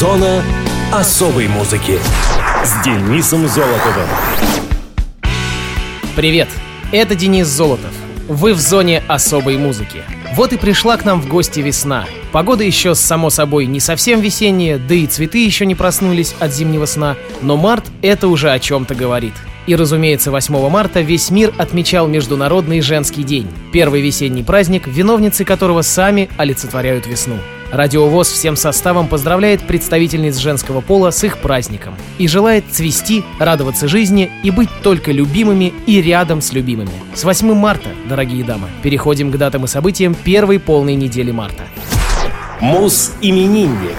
Зона особой музыки с Денисом Золотовым. Привет, это Денис Золотов. Вы в зоне особой музыки. Вот и пришла к нам в гости весна. Погода еще, само собой, не совсем весенняя, да и цветы еще не проснулись от зимнего сна, но март — это уже о чем-то говорит. И, разумеется, 8 марта весь мир отмечал Международный женский день. Первый весенний праздник, виновницы которого сами олицетворяют весну. Радиовоз всем составом поздравляет представительниц женского пола с их праздником и желает цвести, радоваться жизни и быть только любимыми и рядом с любимыми. С 8 марта, дорогие дамы, переходим к датам и событиям первой полной недели марта. Мус-именинник.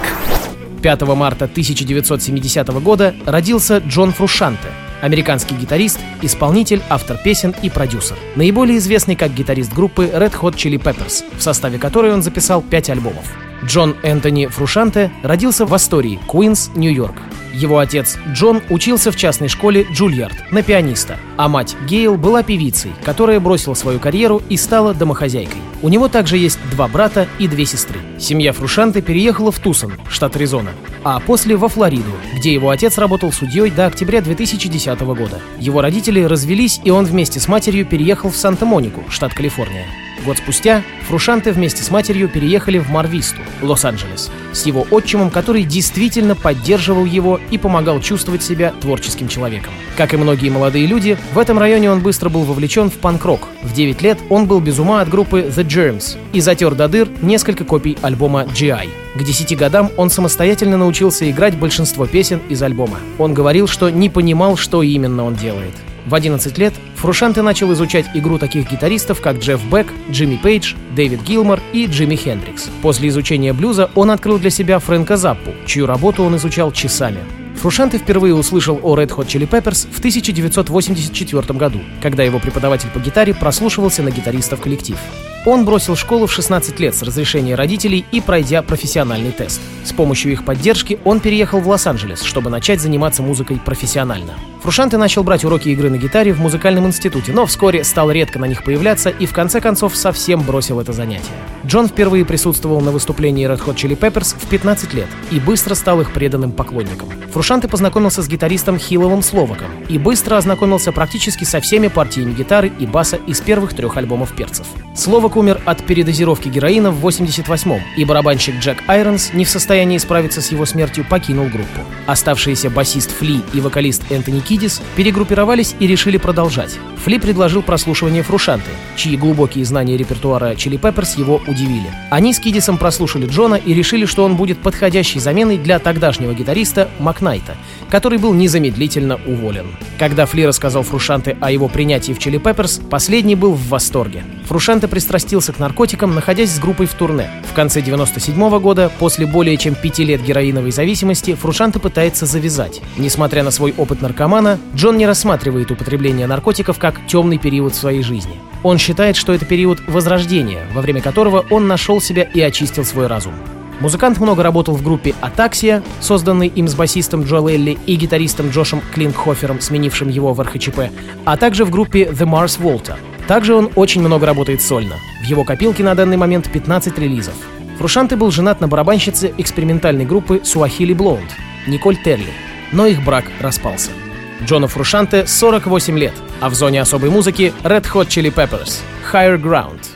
5 марта 1970 года родился Джон Фрушанте, американский гитарист, исполнитель, автор песен и продюсер. Наиболее известный как гитарист группы Red Hot Chili Peppers, в составе которой он записал пять альбомов. Джон Энтони Фрушанте родился в Астории, Куинс, Нью-Йорк. Его отец Джон учился в частной школе Джульярд на пианиста, а мать Гейл была певицей, которая бросила свою карьеру и стала домохозяйкой. У него также есть два брата и две сестры. Семья Фрушанте переехала в Тусон, штат Аризона, а после во Флориду, где его отец работал судьей до октября 2010 года. Его родители развелись, и он вместе с матерью переехал в Санта-Монику, штат Калифорния. Год спустя Фрушанте вместе с матерью переехали в Марвисту, Лос-Анджелес, с его отчимом, который действительно поддерживал его и помогал чувствовать себя творческим человеком. Как и многие молодые люди, в этом районе он быстро был вовлечен в панк-рок. В 9 лет он был без ума от группы The Germs и затер до дыр несколько копий альбома GI. К 10 годам он самостоятельно научился играть большинство песен из альбома. Он говорил, что не понимал, что именно он делает. В 11 лет Фрушанте начал изучать игру таких гитаристов, как Джефф Бек, Джимми Пейдж, Дэвид Гилмор и Джимми Хендрикс. После изучения блюза он открыл для себя Фрэнка Заппу, чью работу он изучал часами. Фрушанте впервые услышал о Red Hot Chili Peppers в 1984 году, когда его преподаватель по гитаре прослушивался на гитаристов коллектив. Он бросил школу в 16 лет с разрешения родителей и пройдя профессиональный тест. С помощью их поддержки он переехал в Лос-Анджелес, чтобы начать заниматься музыкой профессионально. Фрушанте начал брать уроки игры на гитаре в музыкальном институте, но вскоре стал редко на них появляться и в конце концов совсем бросил это занятие. Джон впервые присутствовал на выступлении Red Hot Chili Peppers в 15 лет и быстро стал их преданным поклонником. Фрушанте познакомился с гитаристом Хиловым Словаком и быстро ознакомился практически со всеми партиями гитары и баса из первых трех альбомов перцев. Словак умер от передозировки героина в 88-м, и барабанщик Джек Айронс, не в состоянии справиться с его смертью, покинул группу. Оставшиеся басист Фли и вокалист Энтони Кидис перегруппировались и решили продолжать. Фли предложил прослушивание Фрушанты, чьи глубокие знания репертуара Чили Пепперс его удивили. Они с Кидисом прослушали Джона и решили, что он будет подходящей заменой для тогдашнего гитариста Макнайта, который был незамедлительно уволен. Когда Фли рассказал Фрушанте о его принятии в Чили Пепперс, последний был в восторге. Фрушанте пристрастился к наркотикам, находясь с группой в турне. В конце 97 -го года, после более чем пяти лет героиновой зависимости, Фрушанте пытается завязать. Несмотря на свой опыт наркомана, Джон не рассматривает употребление наркотиков как темный период в своей жизни. Он считает, что это период возрождения, во время которого он нашел себя и очистил свой разум. Музыкант много работал в группе «Атаксия», созданной им с басистом Джо Лелли и гитаристом Джошем Клинкхофером, сменившим его в РХЧП, а также в группе The Mars Volta. Также он очень много работает сольно. В его копилке на данный момент 15 релизов. Фрушанте был женат на барабанщице экспериментальной группы Суахили Blonde, Николь Терли, но их брак распался. Джону Фрушанте 48 лет, а в зоне особой музыки Red Hot Chili Peppers, Higher Ground —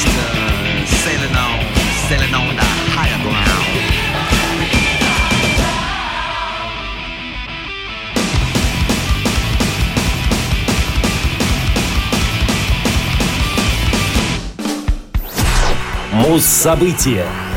just uh, sailing on, sailing on the higher ground. Муз события.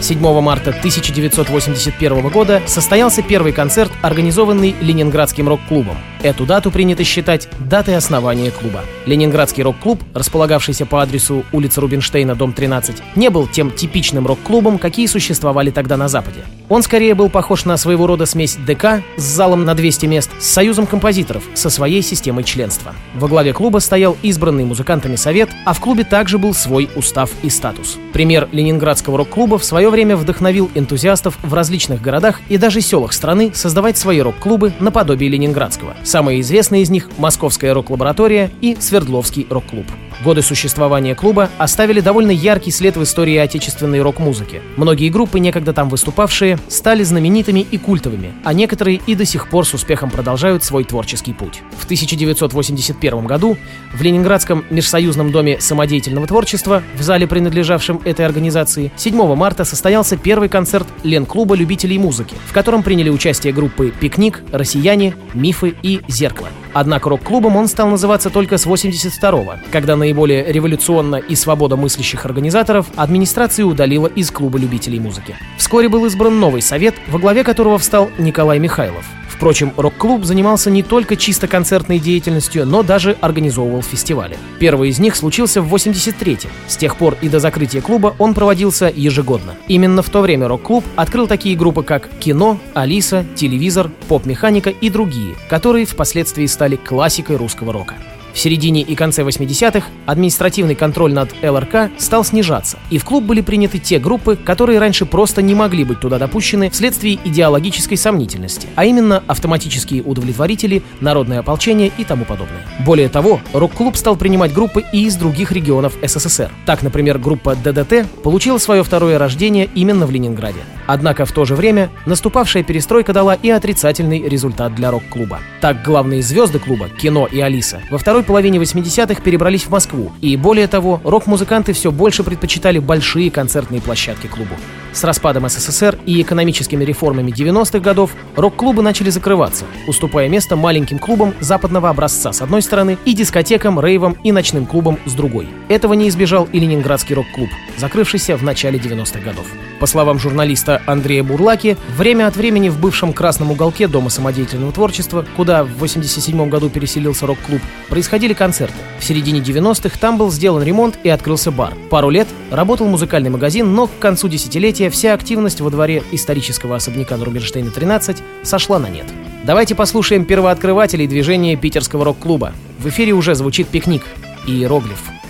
7 марта 1981 года состоялся первый концерт, организованный Ленинградским рок-клубом. Эту дату принято считать датой основания клуба. Ленинградский рок-клуб, располагавшийся по адресу улица Рубинштейна, дом 13, не был тем типичным рок-клубом, какие существовали тогда на Западе. Он скорее был похож на своего рода смесь ДК с залом на 200 мест с союзом композиторов со своей системой членства. Во главе клуба стоял избранный музыкантами совет, а в клубе также был свой устав и статус. Пример ленинградского рок-клуба в свое время вдохновил энтузиастов в различных городах и даже селах страны создавать свои рок-клубы наподобие ленинградского. Самые известные из них — Московская рок-лаборатория и Свердловский рок-клуб. Годы существования клуба оставили довольно яркий след в истории отечественной рок-музыки. Многие группы, некогда там выступавшие, стали знаменитыми и культовыми, а некоторые и до сих пор с успехом продолжают свой творческий путь. В 1981 году в Ленинградском межсоюзном доме самодеятельного творчества, в зале, принадлежавшем этой организации, 7 марта состоялся первый концерт Лен-клуба любителей музыки, в котором приняли участие группы «Пикник», «Россияне», «Мифы» и «Зеркало». Однако рок-клубом он стал называться только с 82-го, когда наиболее революционно и свободомыслящих организаторов администрация удалила из клуба любителей музыки. Вскоре был избран новый совет, во главе которого встал Николай Михайлов. Впрочем, рок-клуб занимался не только чисто концертной деятельностью, но даже организовывал фестивали. Первый из них случился в 83-м. С тех пор и до закрытия клуба он проводился ежегодно. Именно в то время рок-клуб открыл такие группы, как «Кино», «Алиса», «Телевизор», «Поп-механика» и другие, которые впоследствии стали классикой русского рока. В середине и конце 80-х административный контроль над ЛРК стал снижаться, и в клуб были приняты те группы, которые раньше просто не могли быть туда допущены вследствие идеологической сомнительности, а именно автоматические удовлетворители, народное ополчение и тому подобное. Более того, рок-клуб стал принимать группы и из других регионов СССР. Так, например, группа ДДТ получила свое второе рождение именно в Ленинграде. Однако в то же время наступавшая перестройка дала и отрицательный результат для рок-клуба. Так, главные звезды клуба, Кино и Алиса, во второй половине 80-х перебрались в Москву, и более того, рок-музыканты все больше предпочитали большие концертные площадки клубу. С распадом СССР и экономическими реформами 90-х годов рок-клубы начали закрываться, уступая место маленьким клубам западного образца с одной стороны и дискотекам, рейвам и ночным клубам с другой. Этого не избежал и ленинградский рок-клуб, закрывшийся в начале 90-х годов. По словам журналиста Андрея Бурлаки, время от времени в бывшем красном уголке Дома самодеятельного творчества, куда в 87 году переселился рок-клуб, происходили концерты. В середине 90-х там был сделан ремонт и открылся бар. Пару лет работал музыкальный магазин, но к концу десятилетия вся активность во дворе исторического особняка на Рубинштейна 13 сошла на нет. Давайте послушаем первооткрывателей движения питерского рок-клуба. В эфире уже звучит пикник и иероглиф –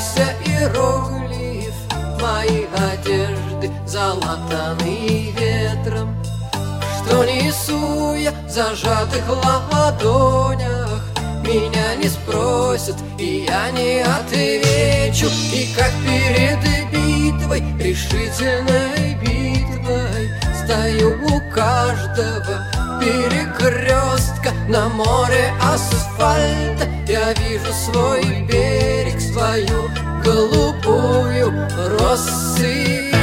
стершийся иероглиф Мои одежды, залатанный ветром Что несу я в зажатых ладонях. Меня не спросят, и я не отвечу. И как перед битвой, решительной битвой Стою у каждого перекрестка На море асфальта я вижу свой берег Свою голубую россыпь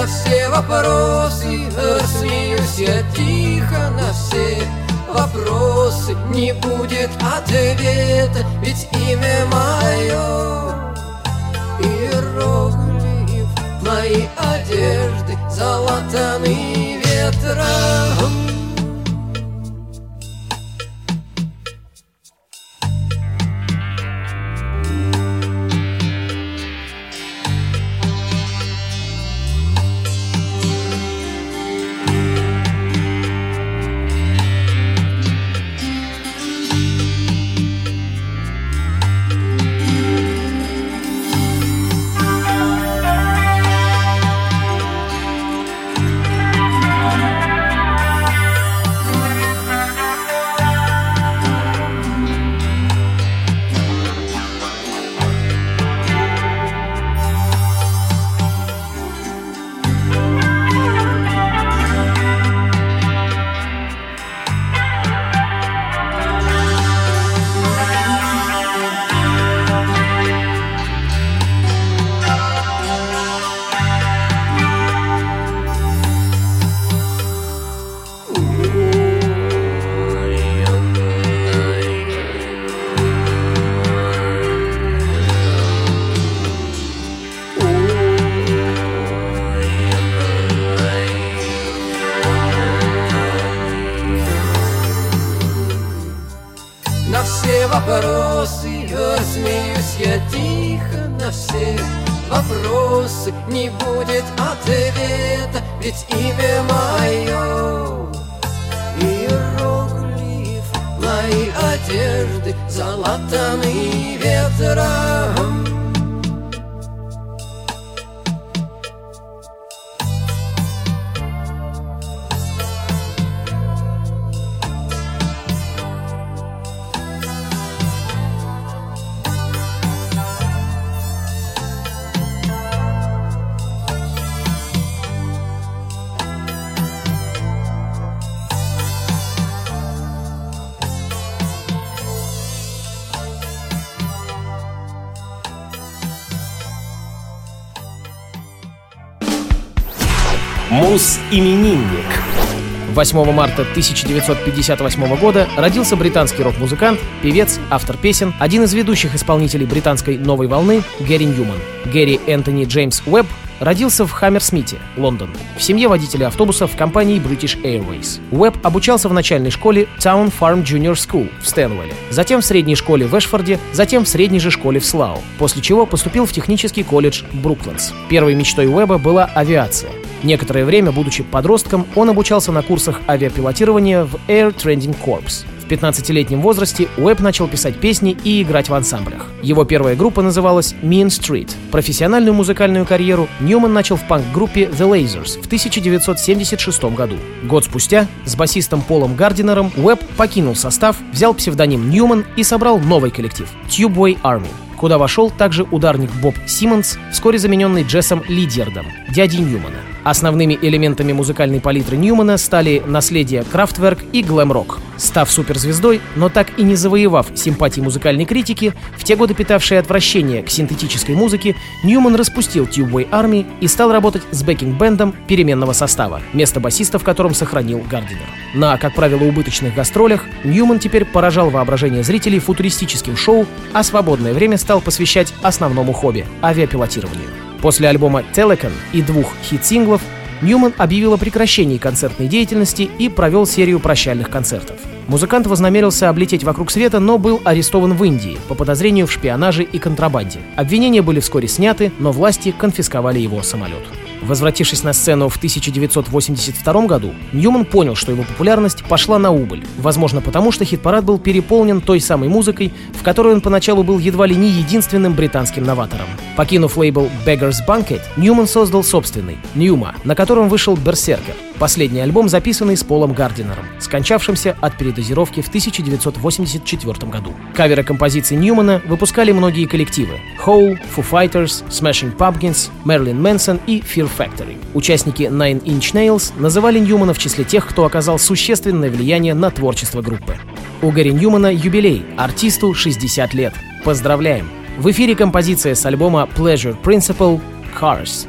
На все вопросы смеюсь я тихо На все вопросы. Не будет ответа Ведь имя мое Иероглиф. Мои одежды залатаны ветром Мус-именинник. 8 марта 1958 года родился британский рок-музыкант, певец, автор песен, один из ведущих исполнителей британской новой волны Гэри Ньюман. Гэри Энтони Джеймс Уэбб родился в Хаммерсмите, Лондон, в семье водителя автобуса в компании British Airways. Уэбб обучался в начальной школе Town Farm Junior School в Стэнуэле, затем в средней школе в Эшфорде, затем в средней же школе в Слау, после чего поступил в технический колледж Бруклендс. Первой мечтой Уэбба была авиация. Некоторое время, будучи подростком, он обучался на курсах авиапилотирования в Air Training Corps. В 15-летнем возрасте Уэбб начал писать песни и играть в ансамблях. Его первая группа называлась Mean Street. Профессиональную музыкальную карьеру Ньюман начал в панк-группе The Lasers в 1976 году. Год спустя с басистом Полом Гардинером Уэбб покинул состав, взял псевдоним Ньюман и собрал новый коллектив — Tubeway Army куда вошел также ударник Боб Симмонс, вскоре замененный Джессом Лидьердом, дядей Ньюмана. Основными элементами музыкальной палитры Ньюмана стали наследие Крафтверк и глэм-рок. Став суперзвездой, но так и не завоевав симпатии музыкальной критики, в те годы питавшие отвращение к синтетической музыке, Ньюман распустил Tubeway Army и стал работать с backing band ом переменного состава, место басиста в котором сохранил Гардинер. На, как правило, убыточных гастролях Ньюман теперь поражал воображение зрителей футуристическим шоу, а свободное время стал посвящать основному хобби — авиапилотированию. После альбома «Telekon» и двух хит-синглов Ньюман объявил о прекращении концертной деятельности и провел серию прощальных концертов. Музыкант вознамерился облететь вокруг света, но был арестован в Индии по подозрению в шпионаже и контрабанде. Обвинения были вскоре сняты, но власти конфисковали его самолет. Возвратившись на сцену в 1982 году, Ньюман понял, что его популярность пошла на убыль. Возможно, потому что хит-парад был переполнен той самой музыкой, в которой он поначалу был едва ли не единственным британским новатором. Покинув лейбл Beggars Banquet, Ньюман создал собственный, Ньюма, на котором вышел «Берсеркер», последний альбом, записанный с Полом Гардинером, скончавшимся от передозировки в 1984 году. Каверы композиций Ньюмана выпускали многие коллективы — Hole, Foo Fighters, Smashing Pumpkins, Marilyn Manson и Fear Factory. Участники Nine Inch Nails называли Ньюмана в числе тех, кто оказал существенное влияние на творчество группы. У Гарри Ньюмана юбилей, артисту 60 лет. Поздравляем! В эфире композиция с альбома Pleasure Principle «Cars».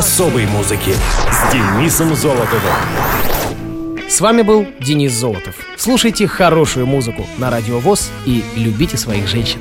Особой музыки с Денисом Золотовым. С вами был Денис Золотов. Слушайте хорошую музыку на Радио ВОЗ и любите своих женщин.